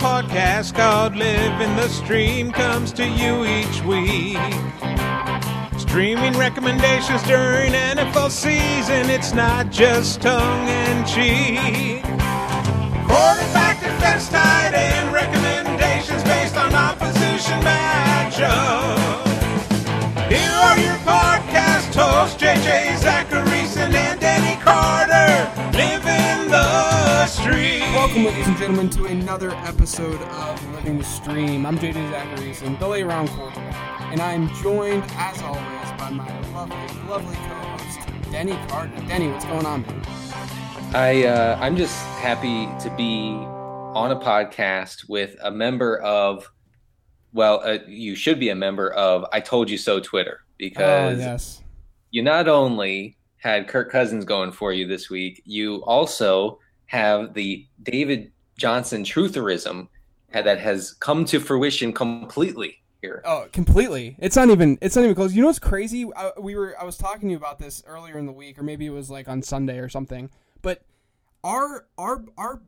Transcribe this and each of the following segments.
podcast called Living the Stream comes to you each week. Streaming recommendations during NFL season, it's not just tongue and cheek. Quarterback, defense, tight end Welcome, ladies and gentlemen, to another episode of Living the Stream. I'm JJ Zachariason, the late round quarterback, and I'm joined, as always, by my lovely, lovely co-host, Denny Carter. Denny, what's going on, man? I uh, I'm just happy to be on a podcast with a member of, well, uh, you should be a member of I Told You So Twitter Oh, because yes. you not only had Kirk Cousins going for you this week, you also have the David Johnson trutherism that has come to fruition completely here. Oh, completely. It's not even. It's not even close. You know what's crazy? I, we were. I was talking to you about this earlier in the week, or maybe it was like on Sunday or something. But our our our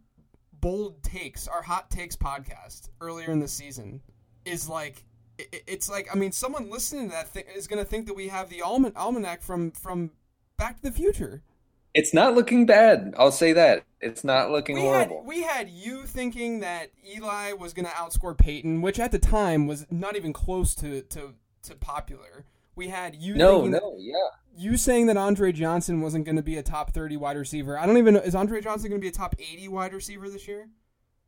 bold takes, our hot takes podcast earlier in the season is like. it- It's like I mean, someone listening to that thing is going to think that we have the alman- almanac from from Back to the Future. It's not looking bad. I'll say that. It's not looking We had horrible. we had you thinking that Eli was going to outscore Peyton, which at the time was not even close to to, to popular. We had you no, thinking no, yeah. you saying that Andre Johnson wasn't going to be a top 30 wide receiver. I don't even know is Andre Johnson going to be a top 80 wide receiver this year?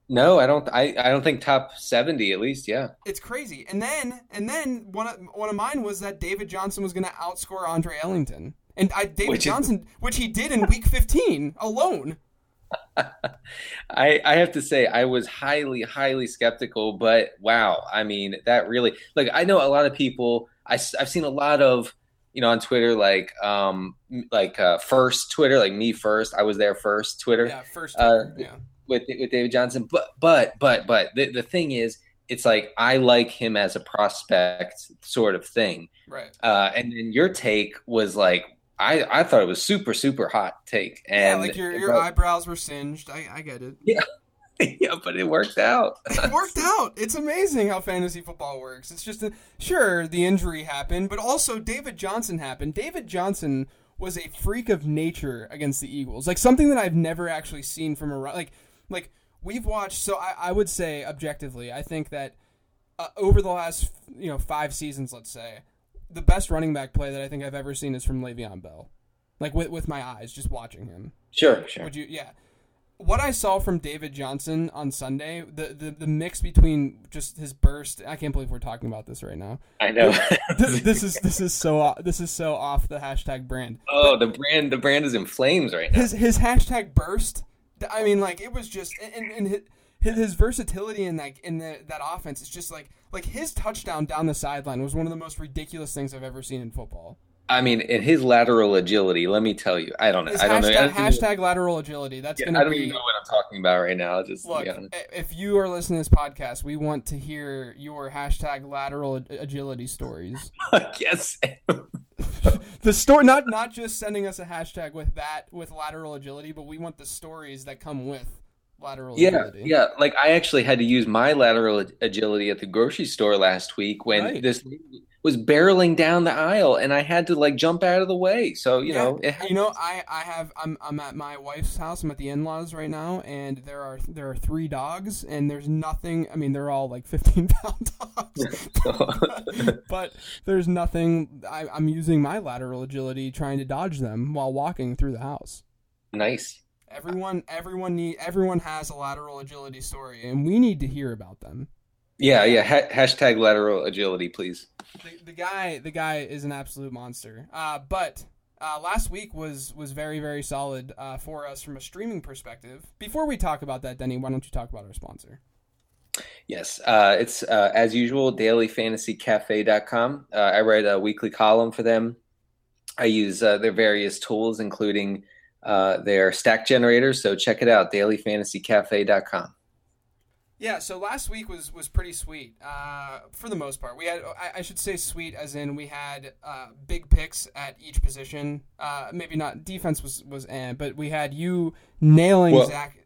No, I don't. I, I don't think top seventy at least. Yeah. It's crazy. And then and then one of, one of mine was that David Johnson was going to outscore Andre Ellington. And I, David Which is- Johnson, which he did in week 15 alone. I I have to say I was highly highly skeptical, but wow, I mean that really like I know a lot of people. I I've seen a lot of you know on Twitter like um like uh, first Twitter like me first. I was there first Twitter Yeah, first. Uh, yeah. with with David Johnson. But but but but the the thing is, it's like I like him as a prospect sort of thing. Right. Uh, and then your take was like I I thought it was super super hot take. Yeah, And like your, your but- eyebrows were singed. I, I get it. yeah, yeah but it worked out. It worked out. It's amazing how fantasy football works. It's just a, sure the injury happened, but also David Johnson happened. David Johnson was a freak of nature against the Eagles, like something that I've never actually seen from a like like we've watched. So I, I would say objectively, I think that uh, over the last you know five seasons, let's say, the best running back play that I think I've ever seen is from Le'Veon Bell, like with with my eyes, just watching him. Sure, sure. Would you? Yeah. What I saw from David Johnson on Sunday, the, the the mix between just his burst. I can't believe we're talking about this right now. I know. This, this is this is so this is so off the hashtag brand. oh, the brand the brand is in flames right now. His his hashtag burst. I mean, like it was just and, and his, his versatility in that in the, that offense is just like like his touchdown down the sideline was one of the most ridiculous things I've ever seen in football. I mean, in his lateral agility, let me tell you, I don't know. His I don't know. I hashtag, don't, hashtag lateral agility. That's yeah, gonna I don't be. even know what I'm talking about right now. Just Look, to be honest. i- if you are listening to this podcast, we want to hear your hashtag lateral agility stories. yes. The story, not not just sending us a hashtag with that with lateral agility, but we want the stories that come with lateral Yeah, agility. yeah. Like I actually had to use my lateral agility at the grocery store last week when Right. this was barreling down the aisle, and I had to like jump out of the way. So you know, it, you know, I, I have I'm I'm at my wife's house. I'm at the in-laws right now, and there are there are three dogs, and there's nothing. I mean, they're all like 15 pound dogs, but there's nothing. I, I'm using my lateral agility trying to dodge them while walking through the house. nice. Everyone, everyone need, everyone has a lateral agility story, and we need to hear about them. Yeah, yeah. Ha- hashtag lateral agility, please. The, the guy, the guy is an absolute monster. Uh, but uh, last week was was very very solid uh, for us from a streaming perspective. Before we talk about that, Denny, why don't you talk about our sponsor? Yes, uh, it's uh, as usual, dailyfantasycafe.com. Uh, I write a weekly column for them. I use uh, their various tools, including uh, their stack generators. So check it out, dailyfantasycafe.com. Yeah, so last week was was pretty sweet uh, for the most part. We had, I, I should say, sweet as in we had uh, big picks at each position. Uh, maybe not defense was was eh, but we had you nailing Well- Zach.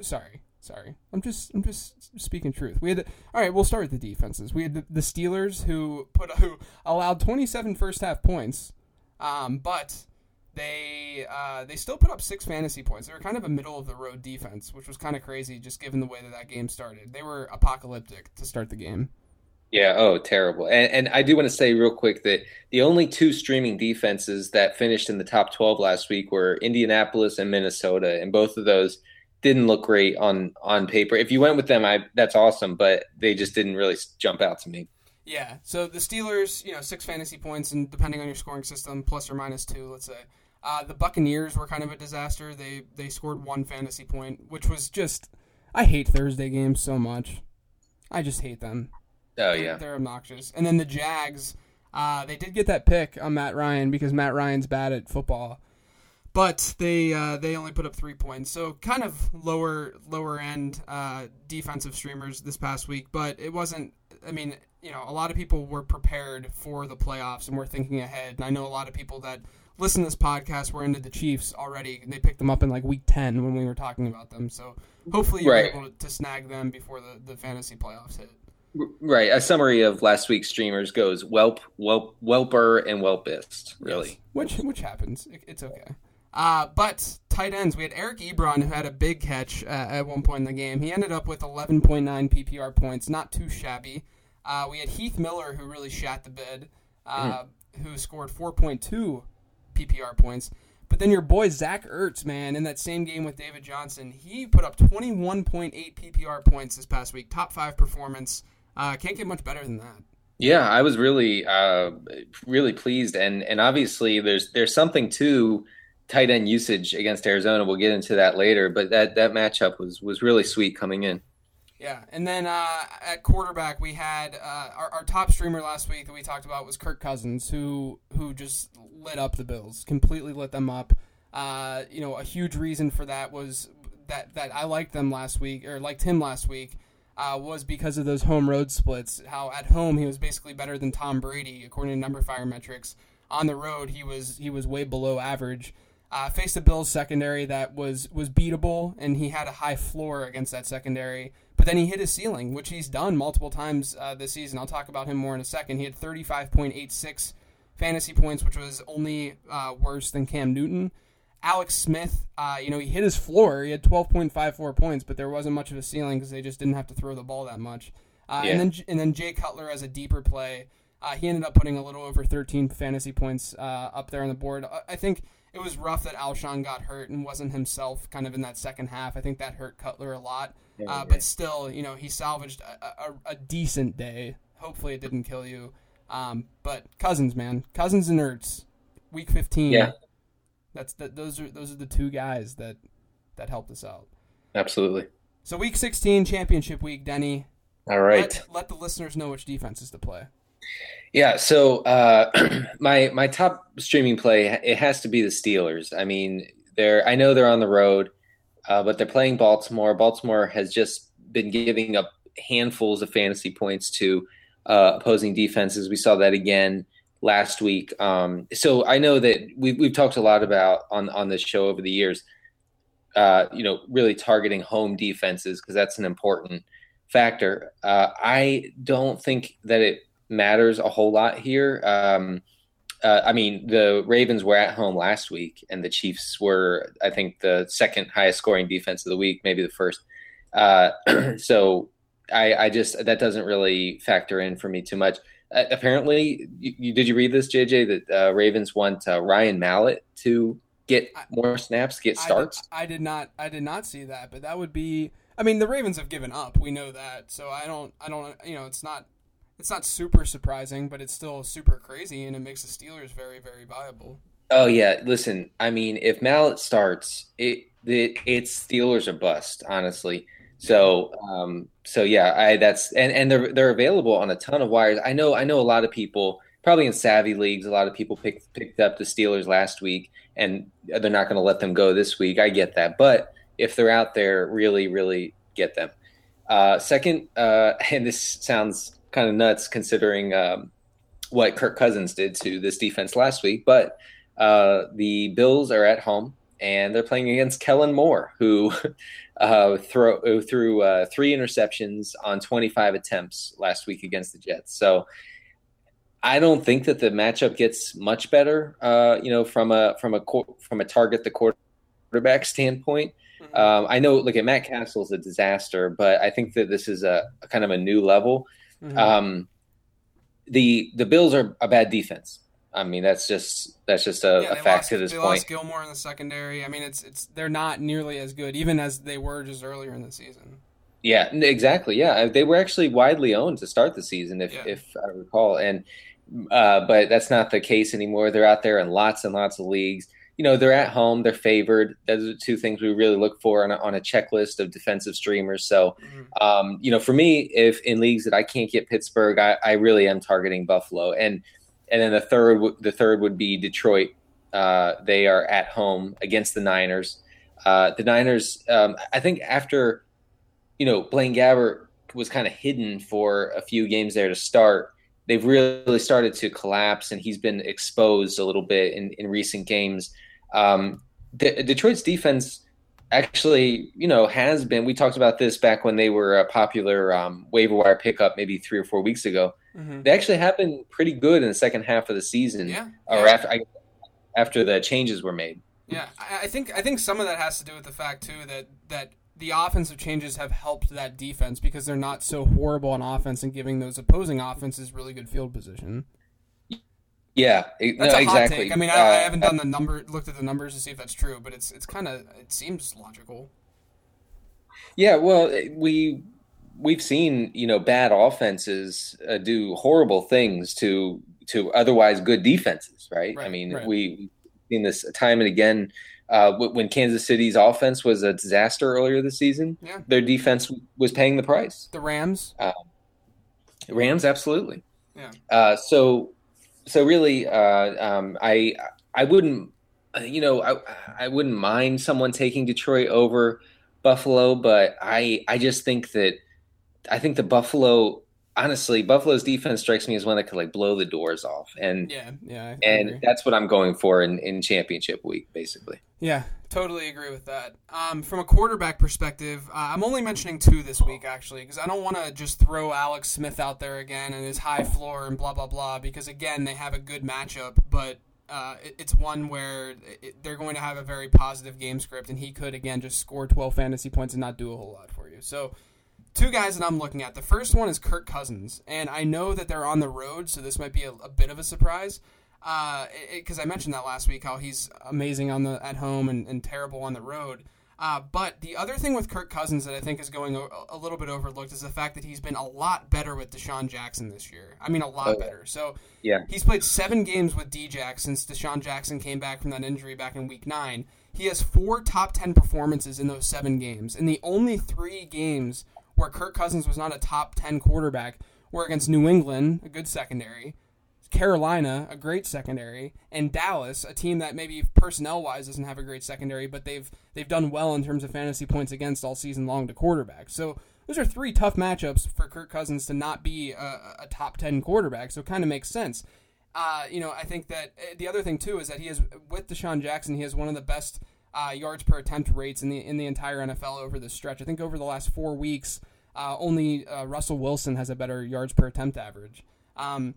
Sorry, Sorry, I'm just I'm just speaking truth. We had the, all right. We'll start with the defenses. We had the, the Steelers who put who allowed 27 first half points, um, but they uh, they still put up six fantasy points. They were kind of a middle of the road defense, which was kind of crazy, just given the way that that game started. They were apocalyptic to start the game. Yeah. Oh, terrible. And, and I do want to say real quick that the only two streaming defenses that finished in the top 12 last week were Indianapolis and Minnesota, and both of those didn't look great on on paper. If you went with them, I that's awesome, but they just didn't really jump out to me. Yeah. So the Steelers, you know, six fantasy points, and depending on your scoring system, plus or minus two, let's say. Uh, the Buccaneers were kind of a disaster. They they scored one fantasy point, which was just. I hate Thursday games so much. I just hate them. Oh yeah, they're, they're obnoxious. And then the Jags, uh, they did get that pick on Matt Ryan because Matt Ryan's bad at football but they uh, they only put up three points. So kind of lower lower end uh, defensive streamers this past week, but it wasn't. I mean, you know, a lot of people were prepared for the playoffs and were thinking ahead. And I know a lot of people that listen to this podcast were into the Chiefs already. They picked them up in like week ten when we were talking about them. So hopefully you're right. able to snag them before the, the fantasy playoffs hit. Right. A summary of last week's streamers goes whelp, whelp, whelper, and whelpist. Really, yes. which which happens. It's okay. Uh, but tight ends, we had Eric Ebron who had a big catch uh, at one point in the game. He ended up with 11.9 PPR points, not too shabby. Uh, we had Heath Miller who really shat the bed, mm. who scored 4.2 PPR points. But then your boy Zach Ertz, man, in that same game with David Johnson, he put up 21.8 PPR points this past week. Top five performance. Uh, can't get much better than that. Yeah, I was really, uh, really pleased, and and obviously there's there's something to tight end usage against Arizona. We'll get into that later, but that that matchup was was really sweet coming in. Yeah, and then uh, at quarterback we had uh, our, our top streamer last week that we talked about was Kirk Cousins, who who just lit up the Bills, completely lit them up. Uh, you know, a huge reason for that was that that I liked them last week or liked him last week. Uh, was because of those home road splits. How at home he was basically better than Tom Brady according to numberFire metrics. On the road he was he was way below average. Uh, faced a Bills secondary that was was beatable, and he had a high floor against that secondary. But then he hit his ceiling, which he's done multiple times uh, this season. I'll talk about him more in a second. He had 35.86 fantasy points, which was only uh, worse than Cam Newton. Alex Smith, uh, you know, he hit his floor. He had 12.54 points, but there wasn't much of a ceiling because they just didn't have to throw the ball that much. Uh, yeah. And then and then Jay Cutler as a deeper play, uh, he ended up putting a little over 13 fantasy points uh, up there on the board. I think it was rough that Alshon got hurt and wasn't himself kind of in that second half. I think that hurt Cutler a lot. Yeah, uh, But still, you know, he salvaged a, a, a, decent day. Hopefully, it didn't kill you. Um, but Cousins, man, Cousins and Ertz, week fifteen. Yeah, that's that. Those are those are the two guys that that helped us out. Absolutely. So week sixteen, championship week, Denny. All right. Let, let the listeners know which defenses to play. Yeah, so uh, my my top streaming play it has to be the Steelers. I mean, they're I know they're on the road, uh, but they're playing Baltimore. Baltimore has just been giving up handfuls of fantasy points to uh, opposing defenses. We saw that again last week. Um, so I know that we've we've talked a lot about on on this show over the years. Uh, you know, really targeting home defenses because that's an important factor. Uh, I don't think that it matters a whole lot here. Um, uh, I mean, the Ravens were at home last week, and the Chiefs were, I think, the second highest scoring defense of the week, maybe the first. Uh, so I, I, just that doesn't really factor in for me too much. Uh, apparently, you, you, did you read this, JJ? That uh, Ravens want uh, Ryan Mallett to get more snaps, get starts. I did, I did not. I did not see that, but that would be. I mean, the Ravens have given up. We know that. So I don't. I don't. You know, it's not it's not super surprising, but it's still super crazy, and it makes the Steelers very, very viable. Oh yeah, listen. I mean, if Mallett starts, it, it it's Steelers or bust, honestly. So, um, so yeah, I that's and and they're they're available on a ton of wires. I know I know a lot of people, probably in savvy leagues, a lot of people picked picked up the Steelers last week, and they're not going to let them go this week. I get that, but if they're out there, really, really get them. Uh, second, uh, and this sounds kind of nuts considering um, what Kirk Cousins did to this defense last week. But uh, the Bills are at home, and they're playing against Kellen Moore, who uh, throw, who threw uh, three interceptions on 25 attempts last week against the Jets. So I don't think that the matchup gets much better. Uh, you know, from a from a from a target the quarterback standpoint. Mm-hmm. Um, I know, look at Matt Cassel's a disaster, but I think that this is a, a kind of a new level. Mm-hmm. Um, the the Bills are a bad defense. I mean, that's just that's just a, yeah, a fact lost, to this they point. Lost Gilmore in the secondary. I mean, it's it's they're not nearly as good, even as they were just earlier in the season. Yeah, exactly. Yeah, they were actually widely owned to start the season, if yeah. if I recall, and uh, but that's not the case anymore. They're out there in lots and lots of leagues. You know, they're at home. They're favored. Those are two things we really look for on a, on a checklist of defensive streamers. So, mm-hmm. um, you know, for me, if in leagues that I can't get Pittsburgh, I, I really am targeting Buffalo and and then the third the third would be Detroit. Uh, they are at home against the Niners. Uh, the Niners, um, I think, after you know Blaine Gabbert was kind of hidden for a few games there to start, they've really started to collapse, and he's been exposed a little bit in, in recent games. Um, Detroit's defense actually, you know, has been. We talked about this back when they were a popular um, waiver wire pickup, maybe three or four weeks ago. Mm-hmm. They actually have been pretty good in the second half of the season, yeah. or yeah. after I, after the changes were made. Yeah, I think I think some of that has to do with the fact too that that the offensive changes have helped that defense because they're not so horrible on offense and giving those opposing offenses really good field position. Yeah, that's no, exactly. take. I mean, I, uh, I haven't done the number, looked at the numbers to see if that's true, but it's it's kind of it seems logical. Yeah, well, we we've seen you know bad offenses uh, do horrible things to to otherwise good defenses, right? right I mean, right. we, seen this time and again. Uh, when Kansas City's offense was a disaster earlier this season, yeah. their defense was paying the price. The Rams, uh, Rams, absolutely. Yeah. Uh, so, so really, uh, um, I I wouldn't, you know, I I wouldn't mind someone taking Detroit over Buffalo, but I I just think that I think the Buffalo honestly Buffalo's defense strikes me as one that could like blow the doors off and yeah yeah I and agree. that's what I'm going for in in championship week basically. Yeah, totally agree with that. Um, from a quarterback perspective, uh, I'm only mentioning two this week actually because I don't want to just throw Alex Smith out there again and his high floor and blah blah blah because again they have a good matchup, but uh, it, it's one where it, they're going to have a very positive game script and he could again just score 12 fantasy points and not do a whole lot for you. So two guys that I'm looking at. The first one is Kirk Cousins, and I know that they're on the road, so this might be a, a bit of a surprise. Because uh, I mentioned that last week, how he's amazing on the at home and, and terrible on the road. Uh, but the other thing with Kirk Cousins that I think is going a, a, little bit overlooked is the fact that he's been a lot better with DeSean Jackson this year. I mean, a lot oh, better. So yeah, he's played seven games with D-Jack since DeSean Jackson came back from that injury back in Week Nine. He has four top ten performances in those seven games, and the only three games where Kirk Cousins was not a top 10 quarterback were against New England, a good secondary, Carolina, a great secondary, and Dallas, a team that maybe personnel wise doesn't have a great secondary, but they've they've done well in terms of fantasy points against all season long to quarterbacks. So those are three tough matchups for Kirk Cousins to not be a, a top ten quarterback. So it kind of makes sense. Uh, you know, I think that uh, the other thing too is that he has with DeSean Jackson, he has one of the best uh, yards per attempt rates in the in the entire NFL over this stretch. I think over the last four weeks, uh, only uh, Russell Wilson has a better yards per attempt average. Um,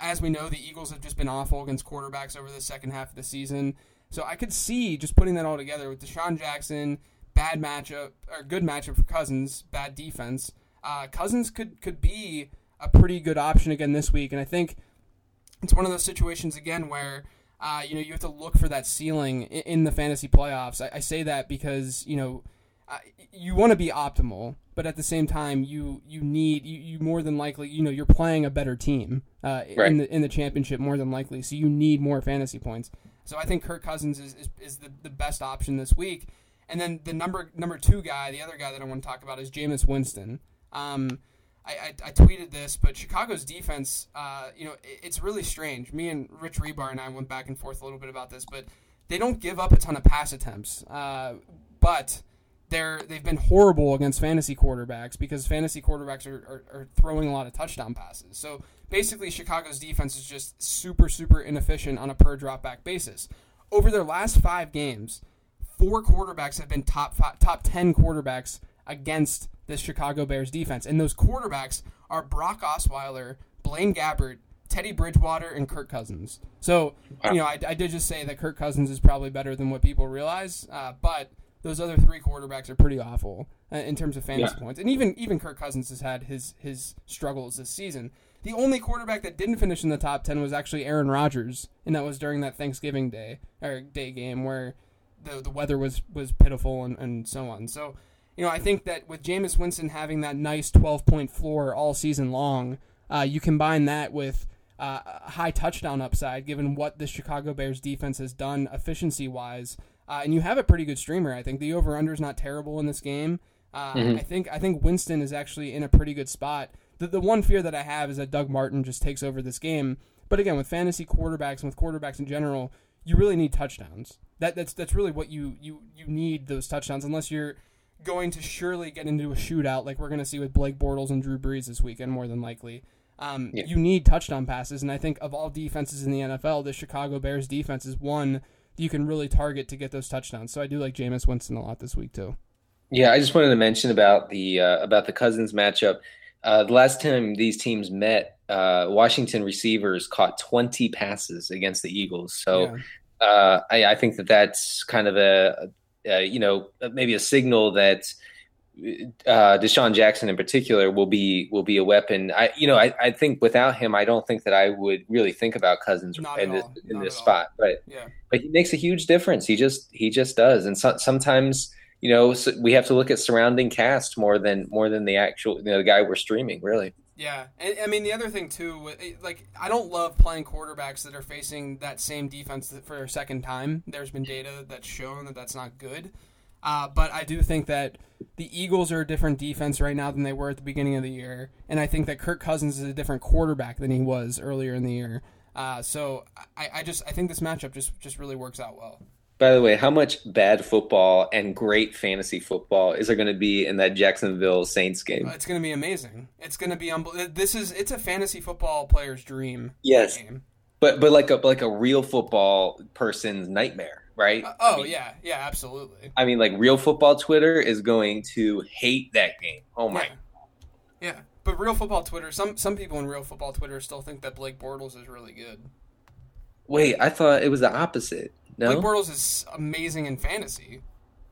as we know, the Eagles have just been awful against quarterbacks over the second half of the season. So I could see just putting that all together with DeSean Jackson, bad matchup or good matchup for Cousins, bad defense. Uh, Cousins could could be a pretty good option again this week, and I think it's one of those situations again where uh, you know, you have to look for that ceiling in, in the fantasy playoffs. I, I, say that because you know you want to be optimal, but at the same time, you you need you, you more than likely you know you're playing a better team uh, right. in the in the championship more than likely, so you need more fantasy points. So I think Kirk Cousins is, is, is the, the best option this week. And then the number number two guy, the other guy that I want to talk about is Jameis Winston. Um, I, I, I, tweeted this, but Chicago's defense, uh, you know, it, it's really strange. Me and Rich Hribar and I went back and forth a little bit about this, but they don't give up a ton of pass attempts. Uh, but they're they've been horrible against fantasy quarterbacks because fantasy quarterbacks are, are, are, throwing a lot of touchdown passes. So basically, Chicago's defense is just super super inefficient on a per dropback basis. Over their last five games, four quarterbacks have been top five, top ten quarterbacks against this Chicago Bears defense, and those quarterbacks are Brock Osweiler, Blaine Gabbert, Teddy Bridgewater, and Kirk Cousins. So you know, I, I did just say that Kirk Cousins is probably better than what people realize, uh, but those other three quarterbacks are pretty awful uh, in terms of fantasy yeah. points, and even even Kirk Cousins has had his his struggles this season. The only quarterback that didn't finish in the top ten was actually Aaron Rodgers, and that was during that Thanksgiving day or day game where the the weather was was pitiful and, and so on. So, you know, I think that with Jameis Winston having that nice twelve point floor all season long, uh, you combine that with uh, high touchdown upside, given what the Chicago Bears defense has done efficiency wise, uh, and you have a pretty good streamer. I think the over under is not terrible in this game. Uh, mm-hmm. I think I think Winston is actually in a pretty good spot. The, the one fear that I have is that Doug Martin just takes over this game. But again, with fantasy quarterbacks and with quarterbacks in general, you really need touchdowns. That that's that's really what you you you need those touchdowns unless you're going to surely get into a shootout like we're going to see with Blake Bortles and Drew Brees this weekend more than likely. Um, yeah. You need touchdown passes, and I think of all defenses in the NFL, the Chicago Bears defense is one you can really target to get those touchdowns. So I do like Jameis Winston a lot this week too. Yeah, I just wanted to mention about the uh, about the Cousins matchup. Uh, the last time these teams met, uh, Washington receivers caught 20 passes against the Eagles. So yeah. uh, I, I, think that that's kind of a, a, you know maybe a signal that uh, DeSean Jackson in particular will be will be a weapon. I you know I, I think without him I don't think that I would really think about Cousins Not in this all. in Not this spot. All. But yeah. but he makes a huge difference. He just he just does. And so, sometimes you know, so we have to look at surrounding cast more than more than the actual you know, the guy we're streaming. Really. Yeah, and I mean the other thing too, like I don't love playing quarterbacks that are facing that same defense for a second time. There's been data that's shown that that's not good. Uh, but I do think that the Eagles are a different defense right now than they were at the beginning of the year, and I think that Kirk Cousins is a different quarterback than he was earlier in the year. Uh, so I, I just I think this matchup just just really works out well. By the way, how much bad football and great fantasy football is there going to be in that Jacksonville Saints game? It's going to be amazing. It's going to be unbelievable. This is it's a fantasy football player's dream. Yes, game. but but like a like a real football person's nightmare, right? Uh, oh I mean, yeah, yeah, absolutely. I mean, like real football Twitter is going to hate that game. Oh my. Yeah. yeah. But real football Twitter, some some people in real football Twitter still think that Blake Bortles is really good. Wait, I thought it was the opposite. No? Blake Bortles is amazing in fantasy.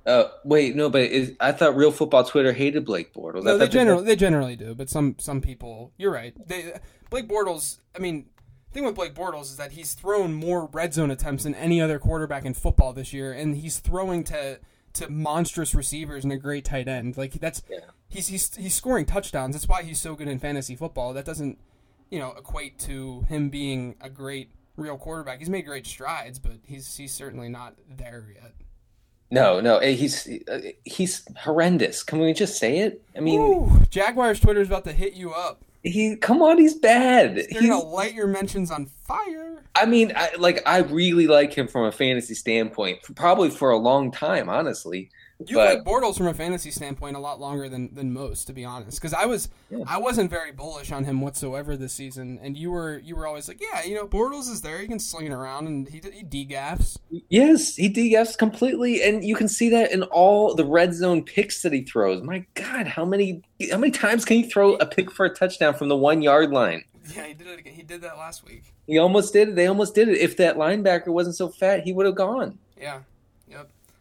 Uh, wait, no, but is, I thought real football Twitter hated Blake Bortles. No, they generally they generally do, but some some people, you're right. They, Blake Bortles, I mean, thing with Blake Bortles is that he's thrown more red zone attempts than any other quarterback in football this year, and he's throwing to to monstrous receivers and a great tight end. Like that's yeah. he's he's he's scoring touchdowns. That's why he's so good in fantasy football. That doesn't you know equate to him being a great real quarterback. He's made great strides, but he's he's certainly not there yet. No, no, eh, he's uh, he's horrendous. Can we just say it? I mean, Ooh, Jaguars Twitter is about to hit you up. He, come on, he's bad. They're he's, gonna light your mentions on fire. I mean, I, like I really like him from a fantasy standpoint, probably for a long time, honestly. You but, like Bortles from a fantasy standpoint a lot longer than, than most, to be honest. Because I was yeah. I wasn't very bullish on him whatsoever this season, and you were you were always like, yeah, you know, Bortles is there, he can sling it around, and he he degaffs. Yes, he degaffs completely, and you can see that in all the red zone picks that he throws. My God, how many how many times can he throw a pick for a touchdown from the one yard line? Yeah, he did it again. He did that last week. He almost did it. They almost did it. If that linebacker wasn't so fat, he would have gone. Yeah.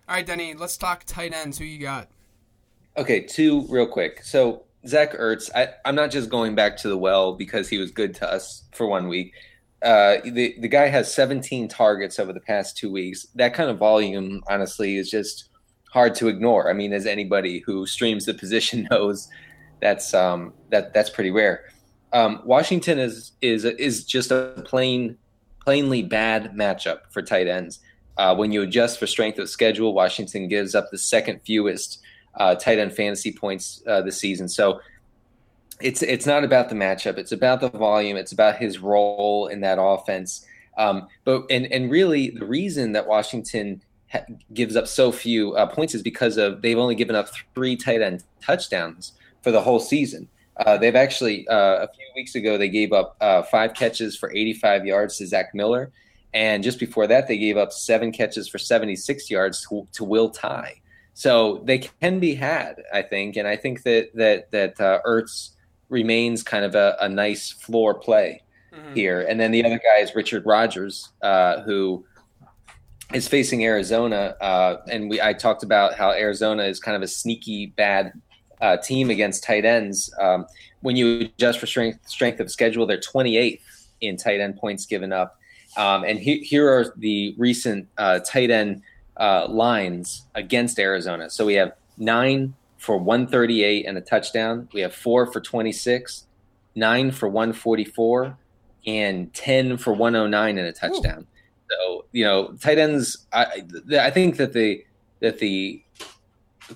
All right, Denny, let's talk tight ends. Who you got? Okay, two real quick. So Zach Ertz, I, am not just going back to the well because he was good to us for one week. Uh, the the guy has 17 targets over the past two weeks. That kind of volume, honestly, is just hard to ignore. I mean, as anybody who streams the position knows, that's um, that that's pretty rare. Um, Washington is is is just a plain plainly bad matchup for tight ends. Uh, when you adjust for strength of schedule, Washington gives up the second fewest uh, tight end fantasy points uh, this season. So it's it's not about the matchup; it's about the volume. It's about his role in that offense. Um, but and and really, the reason that Washington ha- gives up so few uh, points is because of they've only given up three tight end touchdowns for the whole season. Uh, they've actually uh, a few weeks ago they gave up five catches for 85 yards to Zach Miller And just before that, they gave up seven catches for 76 yards to, to Will Tye. So they can be had, I think, and I think that that that uh, Ertz remains kind of a, a nice floor play mm-hmm. here. And then the other guy is Richard Rodgers, uh, who is facing Arizona. Uh, and we I talked about how Arizona is kind of a sneaky bad uh, team against tight ends. Um, when you adjust for strength strength of schedule, they're 28th in tight end points given up. Um, and he, here are the recent uh, tight end uh, lines against Arizona. So we have nine for 138 and a touchdown. We have four for 26, nine for 144, and 10 for 109 and a touchdown. Ooh. So you know, tight ends. I, I think that the that the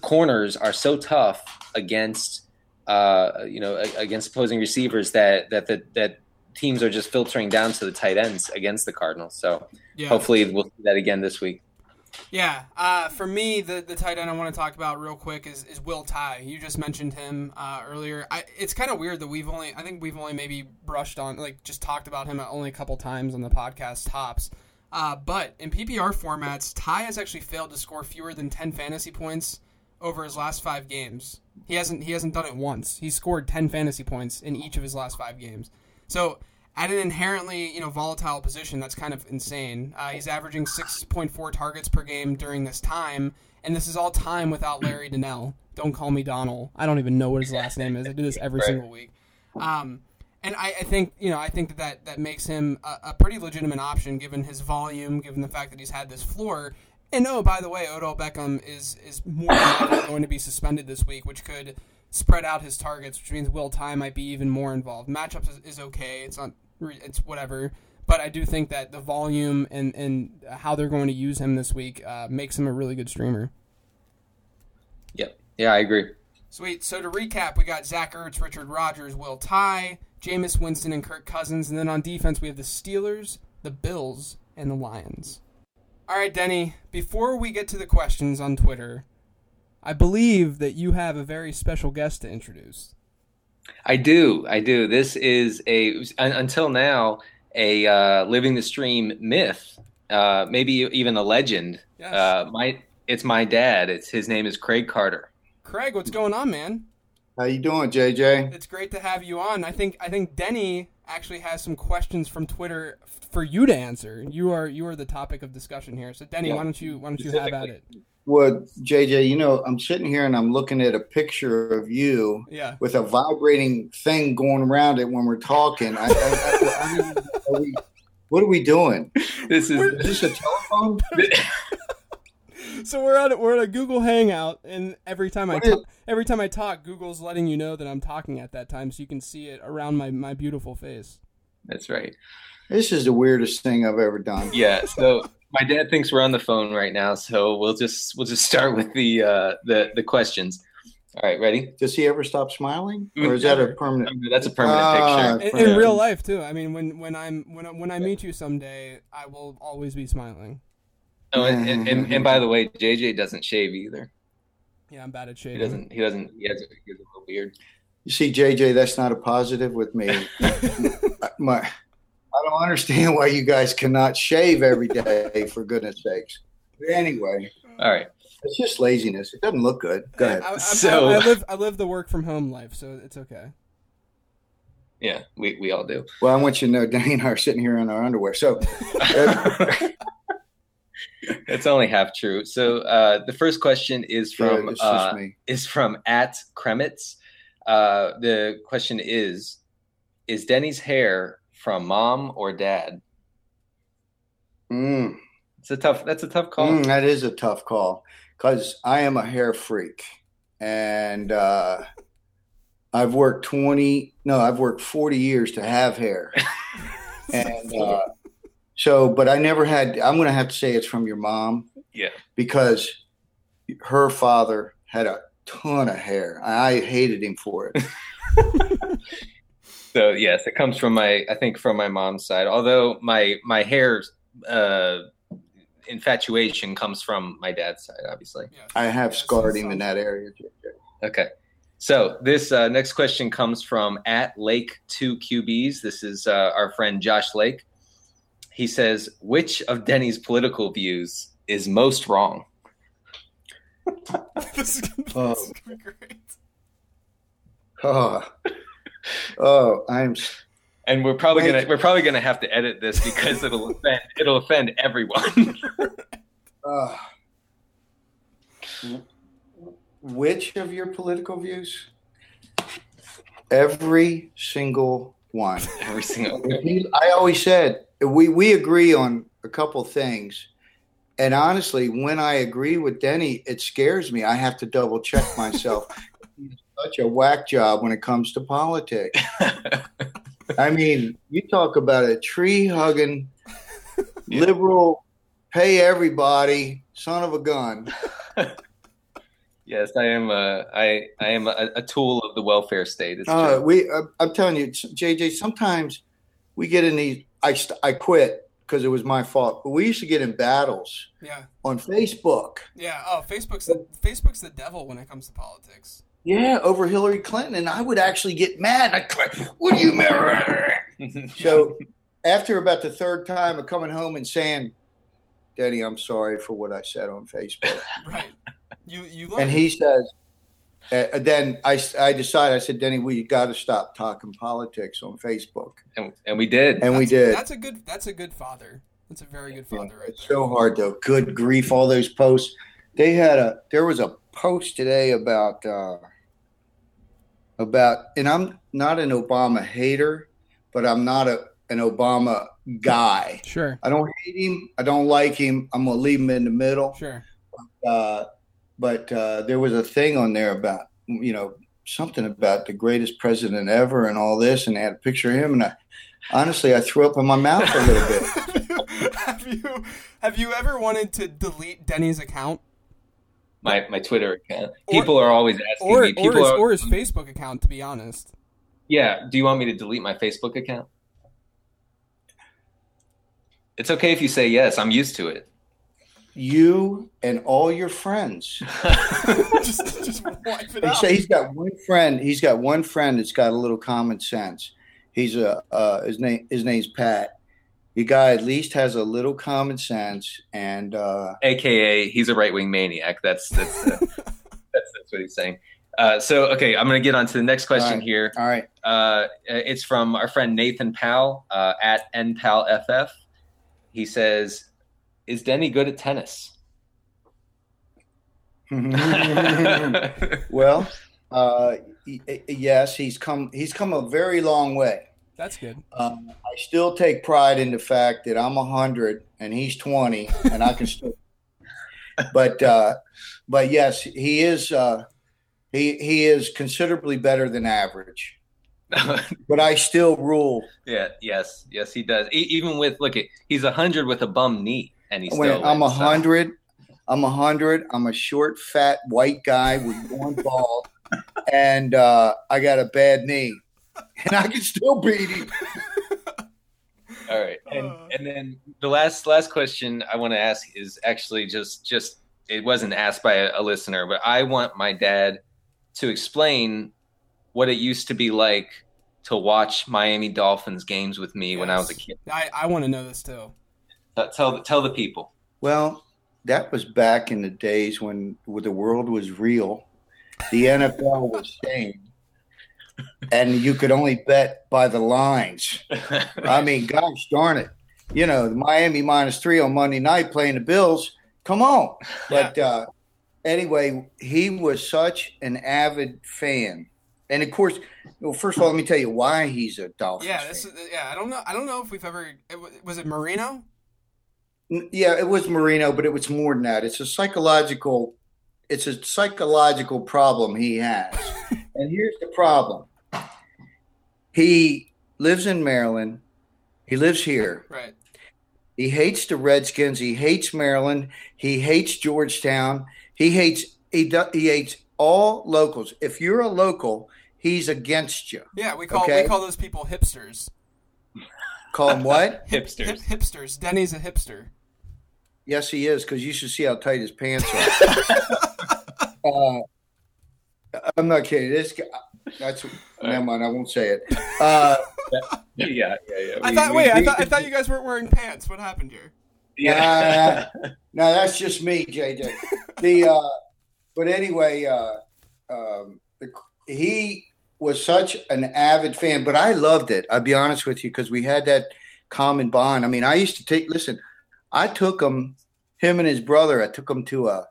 corners are so tough against uh, you know against opposing receivers that that that, that teams are just filtering down to the tight ends against the Cardinals. So yeah. hopefully we'll see that again this week. Yeah, uh, for me, the the tight end I want to talk about real quick is, is Will Tye. You just mentioned him uh, earlier. I, it's kind of weird that we've only I think we've only maybe brushed on like just talked about him only a couple times on the podcast tops. Uh, but in PPR formats, Tye has actually failed to score fewer than ten fantasy points over his last five games. He hasn't he hasn't done it once. He scored ten fantasy points in each of his last five games. So at an inherently you know volatile position, that's kind of insane. Uh, he's averaging 6.4 targets per game during this time, and this is all time without Larry Donnell. Don't call me Donald. I don't even know what his last name is. I do this every right. single week. Um, and I, I, think you know I think that that, that makes him a, a, pretty legitimate option given his volume, given the fact that he's had this floor. And oh, by the way, Odell Beckham is is more going to be suspended this week, which could spread out his targets, which means Will Tye might be even more involved. Matchups is, is okay; it's not it's whatever. But I do think that the volume and, and how they're going to use him this week uh, makes him a really good streamer. Yep. Yeah, I agree. Sweet. So to recap, we got Zach Ertz, Richard Rodgers, Will Tye, Jameis Winston, and Kirk Cousins. And then on defense, we have the Steelers, the Bills, and the Lions. All right, Denny, before we get to the questions on Twitter, I believe that you have a very special guest to introduce. I do. I do. This is a until now a uh, living the stream myth, uh, maybe even a legend. Yes. Uh, my it's my dad. It's his name is Craig Carter. Craig, what's going on, man? How you doing, JJ? It's great to have you on. I think I think Denny actually has some questions from Twitter for you to answer. You are you are the topic of discussion here. So Denny, yeah. why don't you why don't you have at it? Well, JJ, you know, I'm sitting here and I'm looking at a picture of you yeah. with a vibrating thing going around it when we're talking. I, I, I, are we, what are we doing? This is, is this a telephone? so we're at we're at a Google Hangout, and every time I talk, every time I talk, Google's letting you know that I'm talking at that time, so you can see it around my my beautiful face. That's right. This is the weirdest thing I've ever done. Yeah. So my dad thinks we're on the phone right now, so we'll just we'll just start with the uh, the the questions. All right, ready? Does he ever stop smiling, or is that a permanent? That's a permanent uh, picture. In, in, real life too. I mean, when when I'm when I, when I meet you someday, I will always be smiling. Oh, and, and, and, and by the way, JJ doesn't shave either. Yeah, I'm bad at shaving. He doesn't. He doesn't. He has, he has a little beard. You see, JJ, that's not a positive with me. My I don't understand why you guys cannot shave every day, for goodness sakes. But anyway. All right. It's just laziness. It doesn't look good. Go ahead. I, so I, I, live I live the work from home life, so it's okay. Yeah, we, we all do. Well, I want you to know Danny and I are sitting here in our underwear. So it's only half true. So uh, the first question is from yeah, uh, is from at Kremitz. Uh, the question is: Is Denny's hair from mom or dad? Mm. It's a tough. That's a tough call. Mm, that is a tough call because I am a hair freak, and uh, I've worked twenty. No, I've worked forty years to have hair, and uh, so. But I never had. I'm going to have to say it's from your mom. Yeah, because her father had a ton of hair. I hated him for it. so yes, it comes from my I think from my mom's side. Although my my hair uh, infatuation comes from my dad's side, obviously. I have scarred him in that area. Okay. So this uh, next question comes from at Lake Two QBs. This is uh, our friend Josh Lake. he says, "Which of Denny's political views is most wrong?" this is gonna, Oh. this is gonna be great. Oh, oh, I'm. And we're probably Wait. gonna we're probably gonna have to edit this because it'll offend it'll offend everyone. Uh, which of your political views? Every single one. Every single. I always said we we agree on a couple things, and honestly, when I agree with Denny, it scares me. I have to double check myself. He's such a whack job when it comes to politics. I mean, you talk about a tree hugging liberal, pay everybody, son of a gun. Yes, I am. A, I I am a, a tool of the welfare state. It's Uh, we, uh, I'm telling you, JJ. Sometimes we get in these. I I quit because it was my fault. But we used to get in battles Yeah, on Facebook. yeah. Oh, Facebook's the Facebook's the devil when it comes to politics. Yeah, over Hillary Clinton, and I would actually get mad. I'd "What do you mean?" So after about the third time of coming home and saying, "Daddy, I'm sorry for what I said on Facebook," Right. You you and learn. he says, uh, then I I decided. I said, "Denny, we got to stop talking politics on Facebook," and, and we did. and we That's- did. That's a good. That's a good father. That's a very good Yeah, father, right it's there. so hard though. Good grief, all those posts. They had a there was a post today about uh about and I'm not an Obama hater, but I'm not a an Obama guy. Sure. I don't hate him. I don't like him. I'm gonna leave him in the middle. Sure. Uh, but uh, there was a thing on there about you know something about the greatest president ever and all this, and they had a picture of him, and I honestly I threw up in my mouth a little bit. have you have you ever wanted to delete Denny's account my my Twitter account. Or- People are always asking or me. or People his, are, or his Facebook account? To be honest. yeah. Do you want me to delete my Facebook account? It's okay if you say yes. I'm used to it. You and all your friends. just just wipe it He out. say he's got one friend. He's got one friend that's got a little common sense. He's a uh, his name his name's Pat. The guy at least has a little common sense, and uh, AKA, he's a right wing maniac. That's that's, uh, that's that's what he's saying. Uh, so okay, I'm gonna get on to the next question Right. here. all right, Uh, it's from our friend Nathan Powell uh, at npalff. He says, "Is Denny good at tennis?" well, uh, yes, he's come he's come a very long way. That's good. Um, I still take pride in the fact that I'm hundred and he's twenty, and I can still. But uh, but yes, he is. Uh, he he is considerably better than average. But I still rule. yeah. Yes. Yes, he does. E- even with look at he's hundred with a bum knee, and he's When still. I'm a so- hundred, I'm a hundred. I'm a short, fat, white guy with one ball, and uh, I got a bad knee, and I can still beat him. All right, and Uh. and then the last last question I want to ask is actually just just it wasn't asked by a, a listener, but I want my dad to explain what it used to be like to watch Miami Dolphins games with me when I was a kid. I, I want to know this too. Tell tell the, tell the people. Well, that was back in the days when, when the world was real. The NFL was sane, and you could only bet by the lines. I mean, gosh darn it. You know, the Miami minus three on Monday night playing the Bills. Come on. But uh, anyway, he was such an avid fan. And of course, well, first of all, let me tell you why he's a Dolphins Yeah, fan. is, yeah. I don't know. I don't know if we've ever. it Was it Marino? Yeah, it was Marino, but it was more than that. It's a psychological it's a psychological problem he has. and here's the problem. He lives in Maryland. He lives here. Right. He hates the Redskins. He hates Maryland. He hates Georgetown. He hates he do, he hates all locals. If you're a local, he's against you. Yeah, we call Okay. we call those people hipsters. Call him what? Hipsters. hip- hipsters. Denny's a hipster. Yes, he is, because you should see how tight his pants are. uh, I'm not kidding. This guy, that's never mind. I won't say it. Uh, yeah, yeah, yeah. I We- thought. we- Wait, I we- thought. I thought you guys weren't wearing pants. What happened here? Yeah. no, that's just me, JJ. The uh, but anyway, uh, um, the, he was such an avid fan, but I loved it. I'll be honest with you because we had that common bond. I mean, I used to take. Listen, I took him, him and his brother. I took him to a,